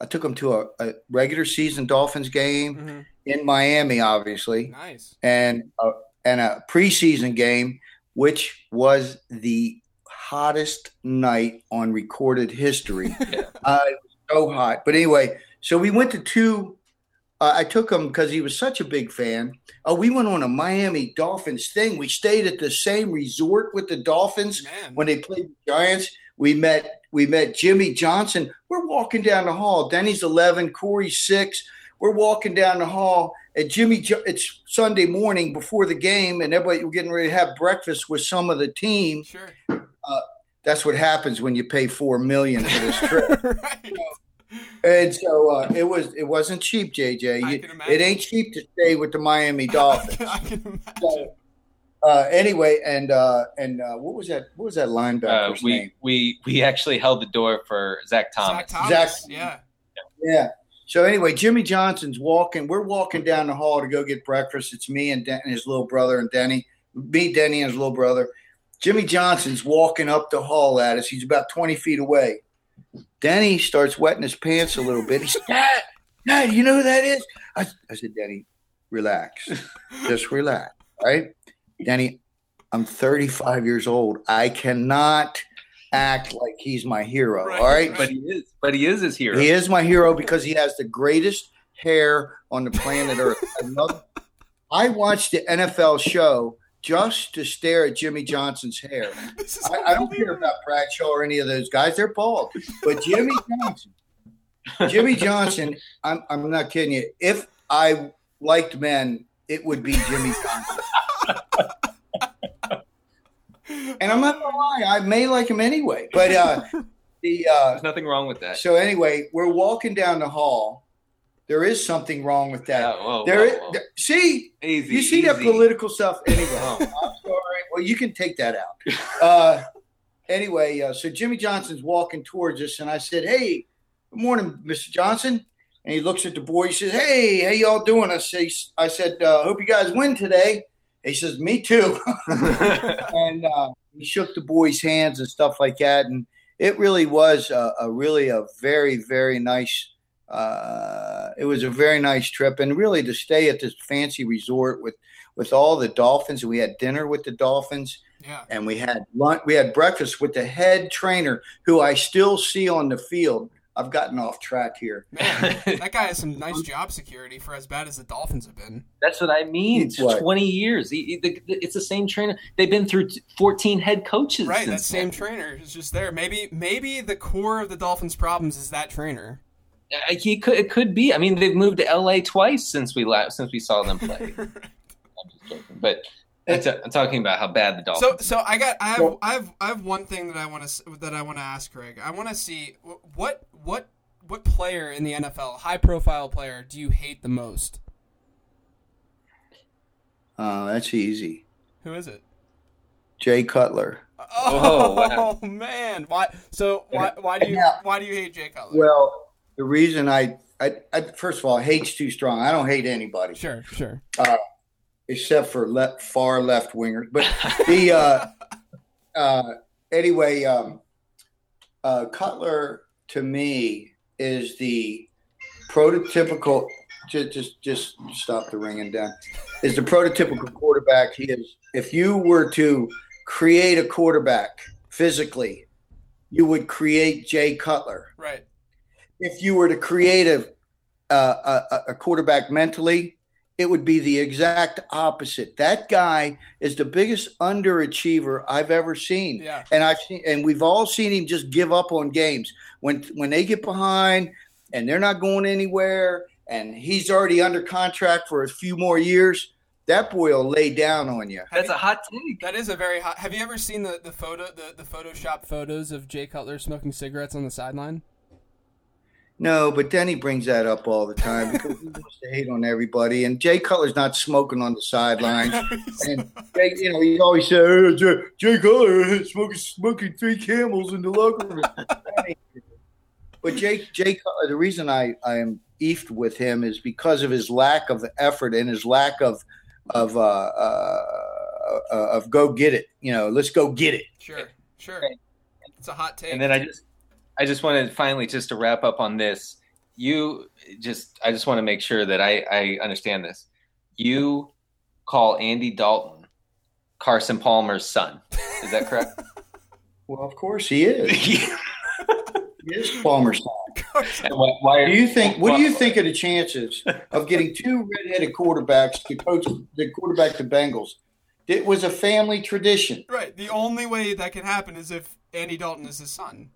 I took him to a, a regular season Dolphins game hmm in Miami, obviously Nice. and a, and a preseason game, which was the hottest night on recorded history. Yeah. Uh, it was so hot. But anyway, so we went to two. Uh, I took him because he was such a big fan. Oh, we went on a Miami Dolphins thing. We stayed at the same resort with the Dolphins Man. when they played the Giants. We met we met Jimmy Johnson. We're walking down the hall. Denny's eleven, Corey's six. We're walking down the hall, and Jimmy. Jo- It's Sunday morning before the game, and everybody we're getting ready to have breakfast with some of the team. Sure. That's what happens when you pay four million for this trip. right. and so uh, it was. It wasn't cheap, JJ. You- it ain't cheap to stay with the Miami Dolphins. I can imagine. So, uh, anyway, and uh, and uh, what was that? What was that Uh, linebacker's we name? we we actually held the door for Zach Thomas. Zach Thomas. Zach- Yeah. Yeah. So anyway, Jimmy Johnson's walking. We're walking down the hall to go get breakfast. It's me and, Den- and his little brother and Denny. Me, Denny, and his little brother. Jimmy Johnson's walking up the hall at us. He's about twenty feet away. Denny starts wetting his pants a little bit. He said, "Dad, Dad, you know who that is?" I, I said, "Denny, relax, just relax, Right? Denny, I'm 35 years old. I cannot act like he's my hero. Right, all right, right. But he is. But he is his hero. he is my hero because he has the greatest hair on the planet Earth. I, love, I watched the NFL show just to stare at Jimmy Johnson's hair. I, I don't care about Bradshaw or any of those guys; they're bald. But Jimmy Johnson, Jimmy Johnson, I'm I'm not kidding you. If I liked men, it would be Jimmy Johnson. And I'm not gonna lie, I may like him anyway. But uh, the uh, There's nothing wrong with that. so anyway, we're walking down the hall. There is something wrong with that. Yeah, whoa, There whoa, is- whoa. there- see, Easy. you see that political stuff anyway. Oh. I'm sorry. Well, you can take that out. Uh, anyway, uh, so Jimmy Johnson's walking towards us, and I said, "Hey, good morning, Mr. Johnson." And he looks at the boy. He says, "Hey, how y'all doing?" I say, "I said, uh, hope you guys win today." He says, "Me too." and uh, he shook the boys' hands and stuff like that. And it really was a, a really a very very nice. Uh, it was a very nice trip, and really to stay at this fancy resort with with all the dolphins. We had dinner with the dolphins, Yeah. and we had lunch. We had breakfast with the head trainer, who I still see on the field. I've gotten off track here. Man, that guy has some nice job security for as bad as the Dolphins have been. That's what I mean. It's What? 20 years. He- he- the- the- It's the same trainer. They've been through 14 head coaches. Right, that same then. trainer is just there. Maybe maybe the core of the Dolphins' problems is that trainer. Uh, He could. It could be. I mean, they've moved to LA twice since we la- since we saw them play. I'm just joking, but I'm, t- I'm talking about how bad the so Dolphins. so so I got I have Well- I have I have one thing that I want to that I want to ask Craig. I want to see what what what player in the NFL, high profile player, do you hate the most? Uh, that's easy. Who is it? Jay Cutler. Oh, wow. man, why? So why why do you Yeah. why do you hate Jay Cutler? Well, the reason I, I, I first of all, hate's too strong. I don't hate anybody. sure, sure. except for left, far left wingers. But the uh, uh, anyway, um, uh, Cutler to me is the prototypical. Just, just, just stop the ringing down. Is the prototypical quarterback. He is. If you were to create a quarterback physically, you would create Jay Cutler. Right. If you were to create a a, a, a quarterback mentally, it would be the exact opposite. That guy is the biggest underachiever I've ever seen. Yeah. And I've seen, and we've all seen him just give up on games when when they get behind and they're not going anywhere, and he's already under contract for a few more years. That boy will lay down on you. That's a hot take. That is a very hot. Have you ever seen the, the photo the, the Photoshop photos of Jay Cutler smoking cigarettes on the sideline? No, but Denny brings that up all the time because he wants to hate on everybody. And Jay Cutler's not smoking on the sidelines. and Jay, you know, he always said, hey, Jay, Jay Cutler smoking smoking three camels in the locker room. but Jay Jay Cutler, the reason I I am eefed with him is because of his lack of effort and his lack of of uh, uh, uh of go get it. You know, let's go get it. Sure, sure. It's a hot take. And then I just I just wanted finally just to wrap up on this. You just I just want to make sure that I, I understand this. You call Andy Dalton Carson Palmer's son. Is that correct? well, of course he is. he is Palmer's son. Why, why do you think? What do you think of the chances of getting two redheaded quarterbacks to coach the quarterback the Bengals? It was a family tradition. Right. The only way that can happen is if Andy Dalton is his son.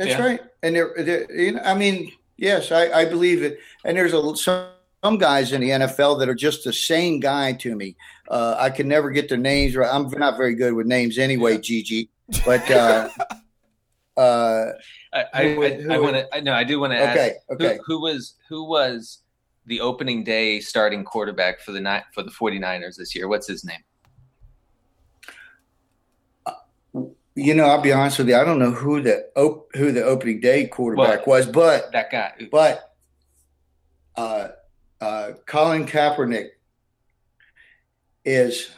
That's yeah. right. And there, there, you know, I mean, yes, I, I believe it. And there's a some, some guys in the NFL that are just the same guy to me. Uh, I can never get their names right. I'm not very good with names anyway, JJ. But uh, uh, I, I, I, I want to. No, I do want to ask. Okay. Okay. Who, who, was who was the opening day starting quarterback for the night for the 49ers this year? What's his name? You know, I'll be honest with you. I don't know who the op- who the opening day quarterback well, was, but that guy. But uh, uh, Colin Kaepernick is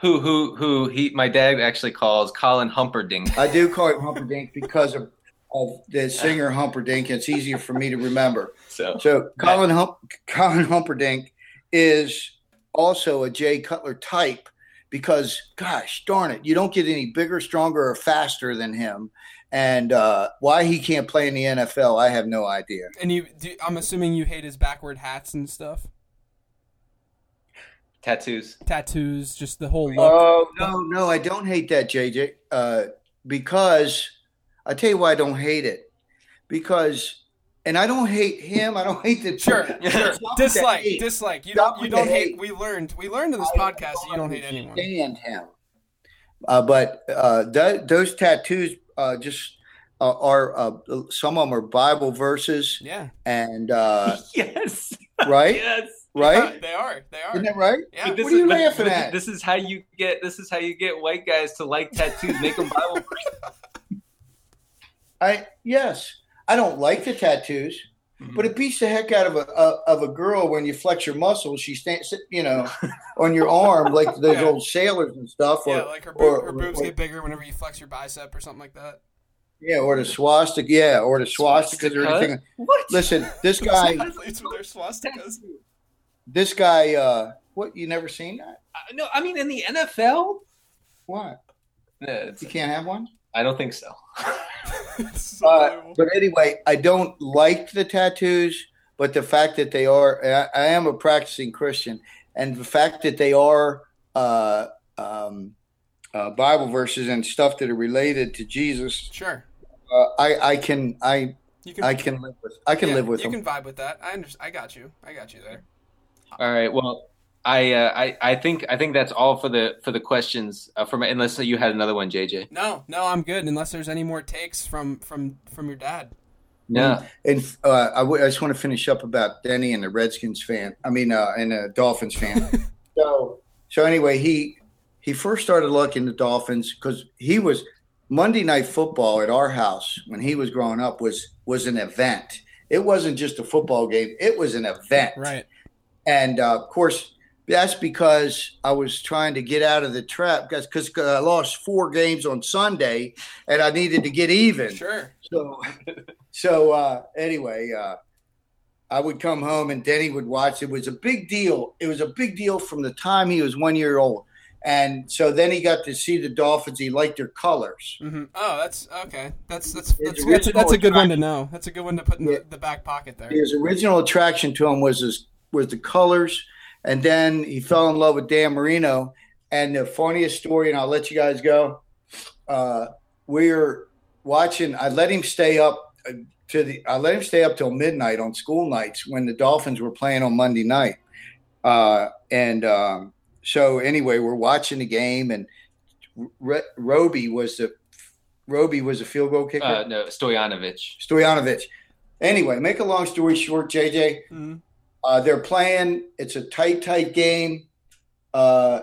who who who he. My dad actually calls Colin Humperdink. I do call him Humperdink because of of the singer Humperdink. It's easier for me to remember. So, so Colin Hump, Colin Humperdink is also a Jay Cutler type because gosh darn it you don't get any bigger stronger or faster than him. And uh, why he can't play in the nfl i have no idea. And you do, i'm assuming you hate his backward hats and stuff? Tattoos. Tattoos just the whole look. Oh no no i don't hate that jj uh, because i tell you why i don't hate it. Because and I don't hate him. I don't hate the sure, sure. dislike, dislike. You don't, you don't hate. hate. We learned, we learned in this I podcast you don't hate anyone. Stand him, uh, but uh, th- those tattoos uh, just uh, are uh, some of them are Bible verses. Yeah, and uh, yes, right, yes. Right, they are. They are. Isn't that right? Yeah. What are you but, laughing but at? This is how you get. This is how you get white guys to like tattoos. Make them Bible. I yes. I don't like the tattoos, mm-hmm. but it beats the heck out of a, a, of a girl when you flex your muscles. She stands, you know, on your arm like those yeah. old sailors and stuff. Or, yeah, like her, boob, or, her boobs or, get bigger whenever you flex your bicep or something like that. Yeah, or the swastika. Yeah, or the swastikas or anything. What? Listen, this guy. Athletes with their swastikas. This guy. uh What? You never seen that? Uh, no, I mean in the NFL. What? No, you can't have one. I don't think so. so uh, but anyway, I don't like the tattoos, but the fact that they are, I, I am a practicing Christian, and the fact that they are uh, um, uh, Bible verses and stuff that are related to Jesus. Sure. Uh, I I can I can, I can live with I can yeah, live with you them. can vibe with that. I understand. I got you. I got you there. All right. Well, I, uh, I I think I think that's all for the for the questions uh, from unless you had another one, JJ. No, no, I'm good. Unless there's any more takes from from from your dad. No, and uh, I, w- I just want to finish up about Denny and the Redskins fan. I mean, uh, and the Dolphins fan. so so anyway, he he first started looking at Dolphins because he was Monday Night Football at our house when he was growing up was was an event. It wasn't just a football game; it was an event. Right. And uh, of course, that's because I was trying to get out of the trap because because I lost four games on Sunday and I needed to get even. Sure. So, so uh, anyway, uh, I would come home and Denny would watch. It was a big deal. It was a big deal from the time he was one year old. And so then he got to see the Dolphins. He liked their colors. Mm-hmm. Oh, that's okay. That's that's that's, that's, that's, a good one to know. That's a good one to put in the, the back pocket there. His original attraction to him was his was the colors and then he fell in love with Dan Marino. And the funniest story, and I'll let you guys go. Uh, we're watching. I let him stay up uh, to the. I let him stay up till midnight on school nights when the Dolphins were playing on Monday night. Uh, and um, so anyway, we're watching the game, and Re- Roby was the Roby was a field goal kicker. Uh, no, Stoyanovich. Stoyanovich. anyway, make a long story short, JJ, Mhm. Uh, they're playing. It's a tight, tight game. Uh,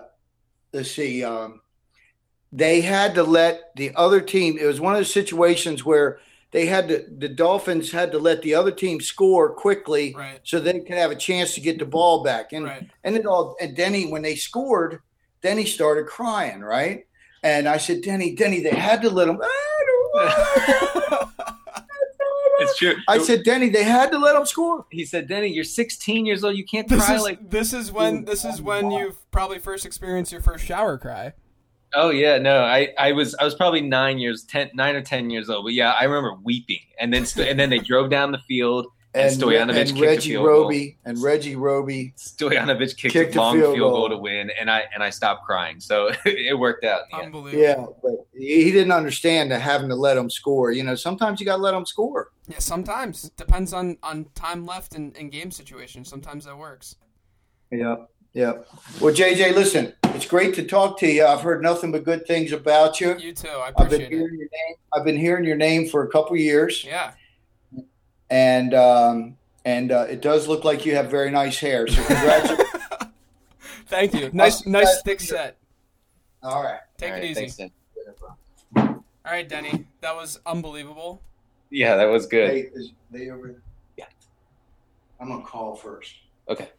let's see. Um, they had to let the other team. It was one of the situations where they had to. The Dolphins had to let the other team score quickly Right. so they could have a chance to get the ball back. And Right. and it all. And Denny, when they scored, Denny started crying. Right. And I said, Denny, Denny, they had to let him. It's true. I said, Denny, they had to let him score. he said, Denny, you're 16 years old. You can't This cry is like. this is when this is when you probably first experienced your first shower cry. Oh yeah, no, I, I was I was probably nine years, ten, nine or ten years old. But yeah, I remember weeping, and then and then they drove down the field, and, Stoyanovich and kicked Reggie a field goal. Roby and Reggie Roby. Stoyanovich kicked, Kicked a a long field field, goal. goal. to win, and I and I stopped crying, so it worked out. in the end. Unbelievable. Yeah, but he he didn't understand that having to let them score. You know, sometimes you got to let them score. Yeah, sometimes depends on on time left and, and game situation. Sometimes that works. Yeah, yeah. Well, JJ, listen, it's great to talk to you. I've heard nothing but good things about you. You too. I I've been appreciate it. hearing your name. I've been hearing your name for a couple years, Yeah. And um, and uh, it does look like you have very nice hair. So congratulations. Thank you. Nice, Awesome. nice thick set. All right. Take All it easy. thanks, All right, Denny. That was unbelievable. Yeah, that was good. Hey, is they over there? Yeah. I'm gonna call first. Okay,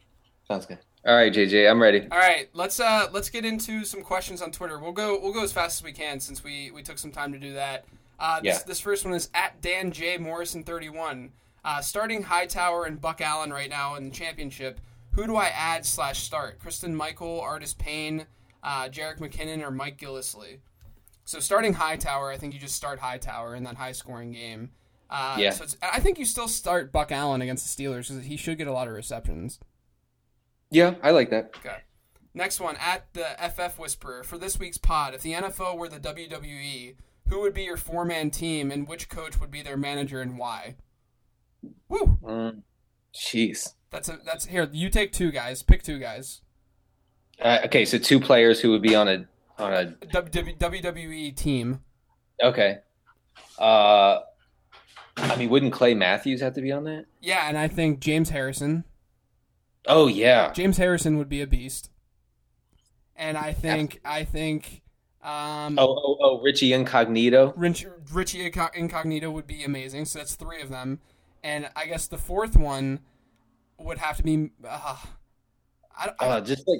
sounds good. All right, JJ, I'm ready. All right, let's uh let's get into some questions on Twitter. We'll go we'll go as fast as we can since we we took some time to do that. Uh, this Yeah. this first one is at Dan J Morrison thirty one. Uh, starting Hightower and Buck Allen right now in the championship. Who do I add slash start? Christine Michael, Artis Payne, uh, Jerick McKinnon, or Mike Gillislee? So starting Hightower, I think you just start Hightower in that high scoring game. Uh, Yeah. So it's, I think you still start Buck Allen against the Steelers because he should get a lot of receptions. Yeah, I like that. Okay. Next one at the FF Whisperer for this week's pod. If the NFL were the WWE, who would be your four man team and which coach would be their manager and why? Woo! Mm, Jeez. That's a that's here. You take two guys. Pick two guys. Uh, okay, so two players who would be on a on a W- WWE team. okay. Uh, I mean, wouldn't Clay Matthews have to be on that? Yeah, and I think James Harrison. Oh yeah. James Harrison would be a beast. And I think I think um, Oh oh oh, Richie Incognito. Rich, Richie Incognito would be amazing. So that's three of them, and I guess the fourth one would have to be. Uh, I, I, Uh, just like.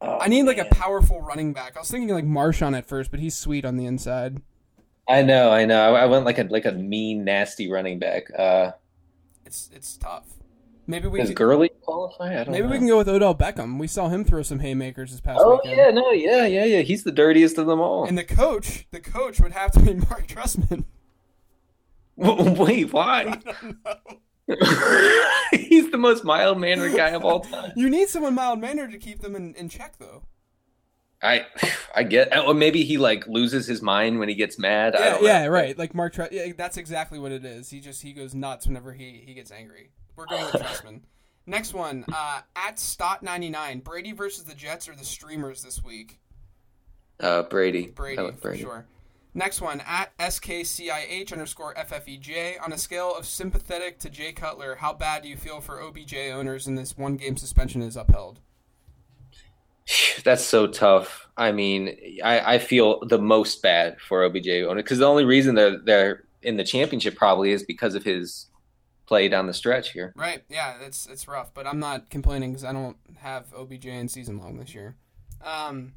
oh, I need like a powerful running back. I was thinking like Marshawn at first, but he's sweet on the inside. I know, I know. I I went like a like a mean, nasty running back. Uh, It's it's tough. Maybe we does could, Gurley qualify? I don't maybe know. we can go with Odell Beckham. We saw him throw some haymakers this past Oh weekend. yeah, no, yeah, yeah, yeah. He's the dirtiest of them all. And the coach, the coach would have to be Mark Trestman. Wait, why? He's the most mild mannered guy of all time. You need someone mild mannered to keep them in, in check, though. I, I get, or maybe he like loses his mind when he gets mad. I Yeah, don't know. right. Like Mark, Tre- yeah, that's exactly what it is. He just he goes nuts whenever he he gets angry. We're going with Trestman. Next one, uh, at Stott ninety nine, Brady versus the Jets or the Streamers this week. Uh, Brady. Brady, for sure. Next one, at SKCIH underscore FFEJ. On a scale of sympathetic to Jay Cutler, how bad do you feel for OBJ owners in this one game suspension is upheld? That's so tough. I mean, I, I feel the most bad for OBJ owner because the only reason they're they're in the championship probably is because of his play down the stretch here. Right. Yeah, it's it's rough, but I'm not complaining because I don't have OBJ in season long this year. Um,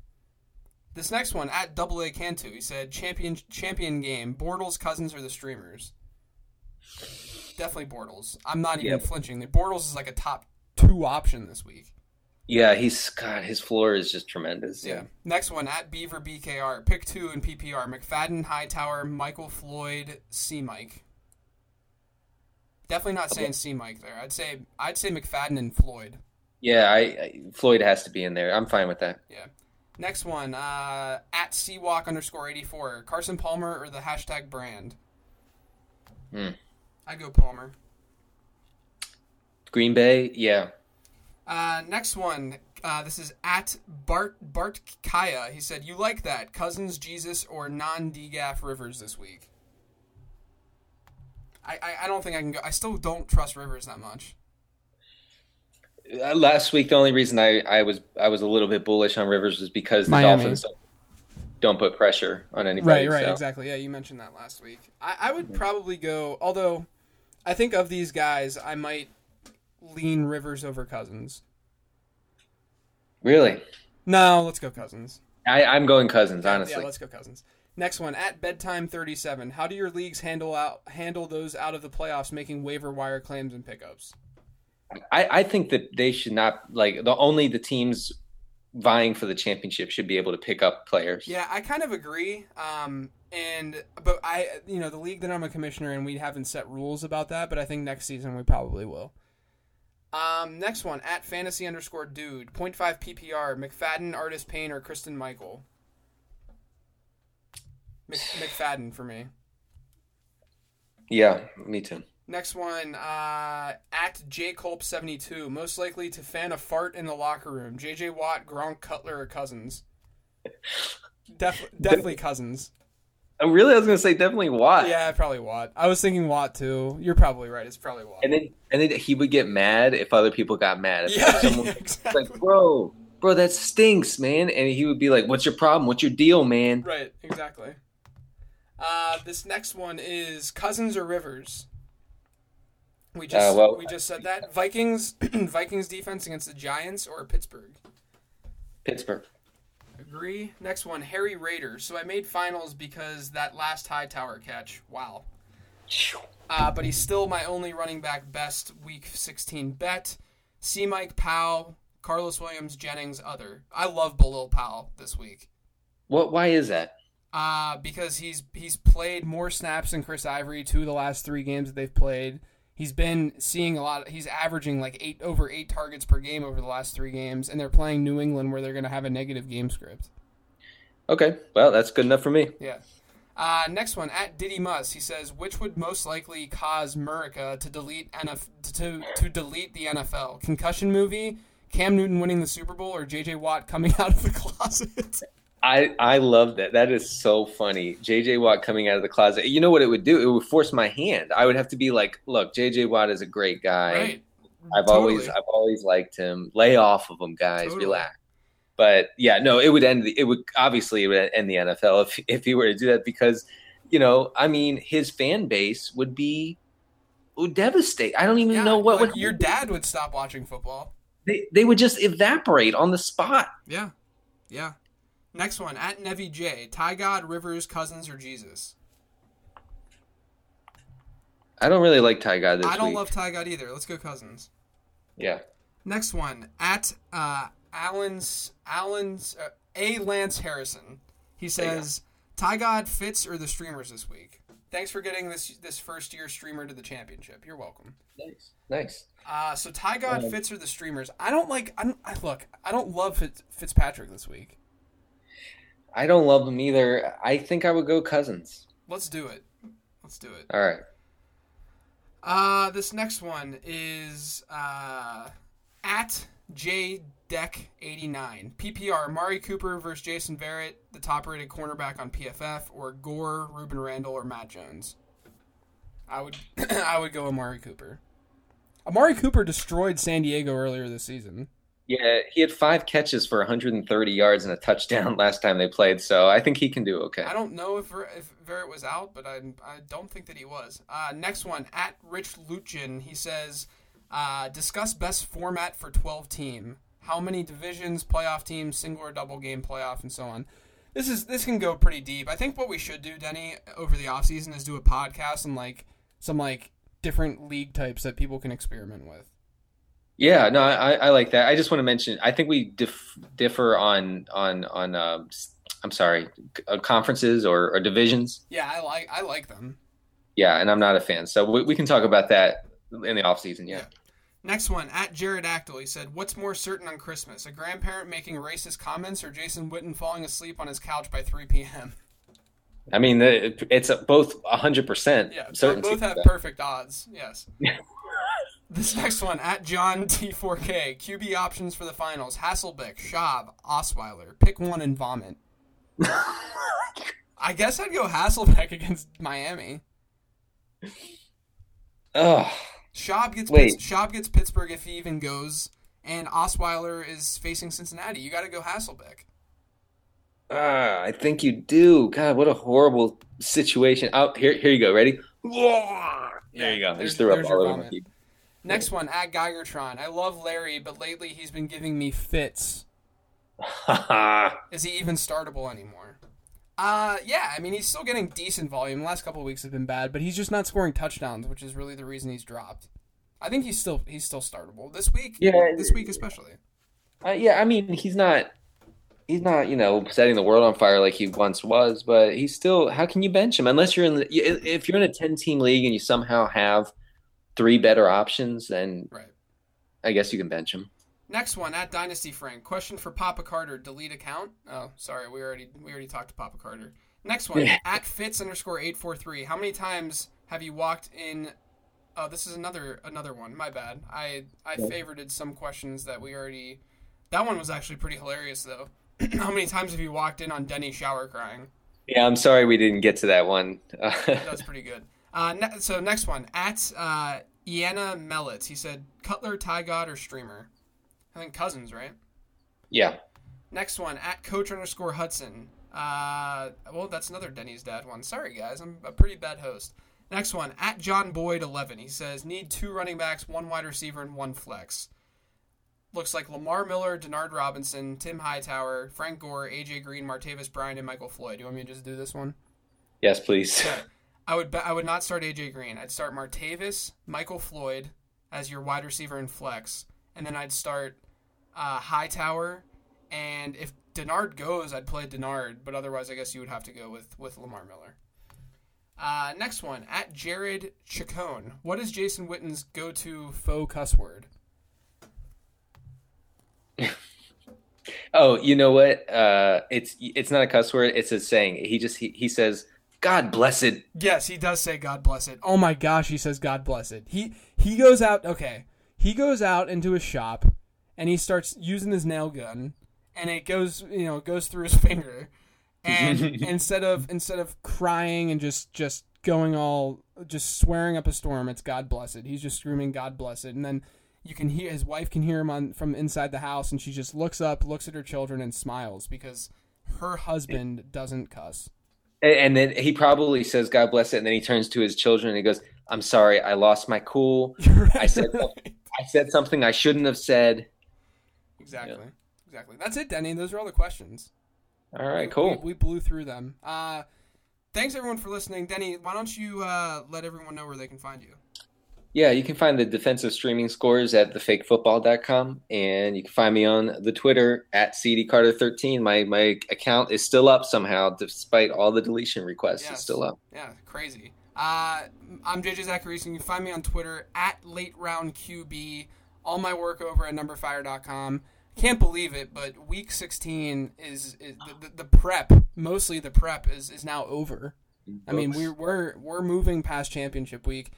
this next one at Double A Cantu, he said champion champion game. Bortles, Cousins, or the Streamers. Definitely Bortles. I'm not even Yep. flinching. Bortles is like a top two option this week. Yeah, he's God. His floor is just tremendous. Yeah. Next one at Beaver BKR. Pick two in PPR. McFadden, Hightower, Michael Floyd, C Mike. Definitely not saying C Mike there. I'd say I'd say McFadden and Floyd. yeah. I, I Floyd has to be in there. I'm fine with that. Yeah. Next one, uh, at Seawalk underscore 84. Carson Palmer or the hashtag brand? Hmm. I go Palmer. Green Bay, yeah. Uh, next one, uh, this is at Bart Bart Kaya. He said, You like that. Cousins, Jesus, or non DGAF Rivers this week? I, I, I don't think I can go. I still don't trust Rivers that much. Uh, last week, the only reason I, I was I was a little bit bullish on Rivers was because the Miami. Dolphins don't, don't put pressure on anybody. Right, right, so. exactly. Yeah, you mentioned that last week. I, I would probably go, although I think of these guys, I might lean Rivers over Cousins. Really, No, let's go Cousins. I, I'm going Cousins. Honestly, Yeah, let's go Cousins. Next one at bedtime thirty seven. How do your leagues handle out handle those out of the playoffs making waiver wire claims and pickups? I, I think that they should not like the only the teams vying for the championship should be able to pick up players. Yeah, I kind of agree. Um, and but I, you know, the league that I'm a commissioner and we haven't set rules about that. But I think next season we probably will. Um, next one at fantasy underscore dude 0.5 PPR McFadden, Artis Payne, or Christine Michael. Mc, McFadden for me. Yeah, me too. Next one, uh, at jcolp72, most likely to fan a fart in the locker room. JJ Watt, Gronk, Cutler, or Cousins. Def- definitely Cousins. Oh, really, I was gonna say definitely Watt. Yeah, probably Watt. I was thinking Watt too. You're probably right. It's probably Watt. And then and then he would get mad if other people got mad. If yeah, someone yeah, exactly. like, bro, bro, that stinks, man. And he would be like, What's your problem? What's your deal, man? Right, exactly. Uh, this next one is Cousins or Rivers. We just Uh, well- we just said that Vikings Vikings defense against the Giants or Pittsburgh. Pittsburgh. Agree. Next one, Harry Raider. So I made finals because that last Hightower catch. Wow. Uh, but he's still my only running back best week 16 bet. C. Mike Powell, Carlos Williams, Jennings, other. I love Bilal Powell this week. What why is that? Uh, because he's he's played more snaps than Chris Ivory two of the last three games that they've played. He's been seeing a lot. he's averaging like eight over eight targets per game over the last three games, and they're playing New England where they're going to have a negative game script. Okay, well that's good enough for me. Yeah. Uh, next one at Diddy Muss. He says, which would most likely cause Murica to delete NF- to to delete the NFL? Concussion movie, Cam Newton winning the Super Bowl, or JJ Watt coming out of the closet? I I love that. That is so funny. JJ Watt coming out of the closet. You know what it would do? It would force my hand. I would have to be like, look, JJ Watt is a great guy. right. I've Totally. always I've always liked him. Lay off of him, guys. Totally. Relax. But yeah, no, it would end. The, it would obviously it would end the NFL if if he were to do that because, you know, I mean, his fan base would be would devastate. I don't even Yeah, know what like, would your dad would stop watching football. they they would just evaporate on the spot. Yeah. Yeah. Next one at Nevi J. Ty God, Rivers, Cousins, or Jesus? I don't really like Ty God this I don't week. love Ty God either. Let's go Cousins. yeah. Next one at uh, Allen's Allen's uh, A Lance Harrison. He says, "Ty God Fitz or the streamers this week." Thanks for getting this this first year streamer to the championship. You're welcome. Thanks. Nice. Uh, so Ty God Um, Fitz or the streamers. I don't like. I, don't, I look. I don't love Fitz, Fitzpatrick this week. I don't love him either. I think I would go Cousins. Let's do it. Let's do it. All right. Uh, this next one is uh, at J Deck eighty nine PPR Amari Cooper versus Jason Verrett, the top rated cornerback on PFF, or Gore, Rueben Randle, or Matt Jones. I would I would go Amari Cooper. Amari Cooper destroyed San Diego earlier this season. Yeah, he had five catches for 130 yards and a touchdown last time they played, so I think he can do okay. I don't know if if Verrett was out, but I I don't think that he was. Uh, next one at Rich Luchin. He says, uh, discuss best format for 12 team. How many divisions, playoff teams, single or double game playoff, and so on. This is this can go pretty deep. I think what we should do, Denny, over the offseason is do a podcast and like some like different league types that people can experiment with. Yeah, no, I, I like that. I just want to mention. I think we dif- differ on on on. Um, I'm sorry, uh, conferences or, or divisions. Yeah, I like I like them. Yeah, and I'm not a fan, so we, we can talk about that in the off season. Yeah. Next one, at Jared Actel, he said, What's more certain on Christmas? A grandparent making racist comments or Jason Witten falling asleep on his couch by 3 p.m.? I mean, it's both 100 percent Yeah, certainty. both have perfect odds. Yes. this next one, at John T4K, QB options for the finals Hasselbeck, Schaub, Osweiler. Pick one and vomit. I guess I'd go Hasselbeck against Miami. Oh, Schaub gets Wait. Pitts, Schaub gets Pittsburgh if he even goes, and Osweiler is facing Cincinnati. You got to go Hasselbeck. ah, I think you do. God, what a horrible situation. Oh, here, here you go. Ready? There you go. I just threw up all over my comment. Keyboard. Next one at Geigertron. I love Larry, but lately he's been giving me fits. Is he even startable anymore? Uh, yeah. I mean, he's still getting decent volume. The last couple of weeks have been bad, but he's just not scoring touchdowns, which is really the reason he's dropped. I think he's still he's still startable this week. Yeah. this week especially. Uh, yeah, I mean, he's not. He's not, you know, setting the world on fire like he once was, but he's still. How can you bench him unless you're in the? If you're in a ten-team league and you somehow have three better options, then Right. I guess you can bench him. Next one at Dynasty Frank. Question for Papa Carter. Delete account. Oh, sorry. We already we already talked to Papa Carter. Next one Yeah. at Fitz underscore eight four three. How many times have you walked in? Oh, this is another another one. My bad. I I favorited some questions that we already. That one was actually pretty hilarious though. How many times have you walked in on Denny shower crying? Yeah, I'm sorry we didn't get to that one. That's pretty good. Uh, ne- so next one at uh, Iana Mellitz. He said Cutler, Ty God, or Streamer. I think Cousins, right? yeah. Next one at Coach underscore Hudson. Uh, well, that's another Denny's dad one. Sorry guys, I'm a pretty bad host. Next one at John Boyd eleven. He says need two running backs, one wide receiver, and one flex. Looks like Lamar Miller, Denard Robinson, Tim Hightower, Frank Gore, AJ Green, Martavis Bryant, and Michael Floyd. Do you want me to just do this one? Yes, please. Okay. I would I would not start AJ Green. I'd start Martavis, Michael Floyd as your wide receiver and flex, and then I'd start uh, Hightower. And if Denard goes, I'd play Denard. But otherwise, I guess you would have to go with with Lamar Miller. Uh, next one at Jared Chacon. What is Jason Witten's go-to faux cuss word? Oh, you know what? Uh, it's it's not a cuss word. It's a saying. He just he, he says, "God bless it." Yes, he does say God bless it. Oh my gosh, he says God bless it. He he goes out okay. He goes out into his shop and he starts using his nail gun and it goes you know, it goes through his finger. And instead of instead of crying and just just going all just swearing up a storm, it's God bless it. He's just screaming God bless it. And then you can hear his wife can hear him on from inside the house and she just looks up, looks at her children and smiles because her husband doesn't cuss. And, then he probably says, "God bless it," and then he turns to his children and he goes, "I'm sorry, I lost my cool. I said I said something I shouldn't have said." Exactly. Exactly. That's it, Denny. Those are all the questions. All right, cool. We, we blew through them. Uh, thanks everyone for listening, Denny. Why don't you uh, let everyone know where they can find you? Yeah, you can find the defensive streaming scores at thefakefootball.com, and you can find me on the Twitter at cdcarter13. My my account is still up somehow, despite all the deletion requests. Yes. It's still up. Yeah, crazy. Uh, I'm JJ Zachariason, and you can find me on Twitter at Late Round QB. All my work over at numberfire.com. Can't believe it, but week 16 is, is the, the, the prep. Mostly the prep is, is now over. I mean, we're we're we're moving past championship week.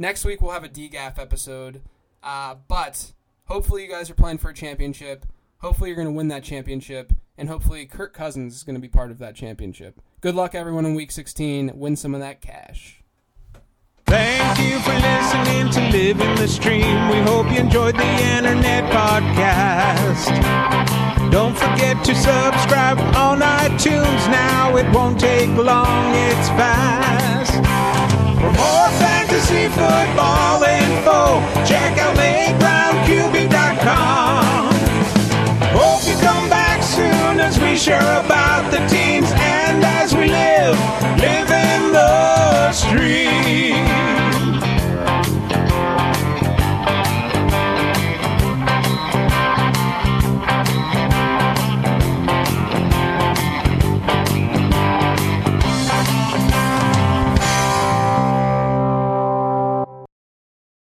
Next week we'll have a DGAF episode, uh, but hopefully you guys are playing for a championship. Hopefully you're going to win that championship, and hopefully Kirk Cousins is going to be part of that championship. Good luck, everyone, in Week 16. Win some of that cash. Thank you for listening to Living the Stream. We hope you enjoyed the internet podcast. Don't forget to subscribe on iTunes now. It won't take long, it's fast. For more fantasy football info, check out LateRoundQB.com. Hope you come back soon as we share about the team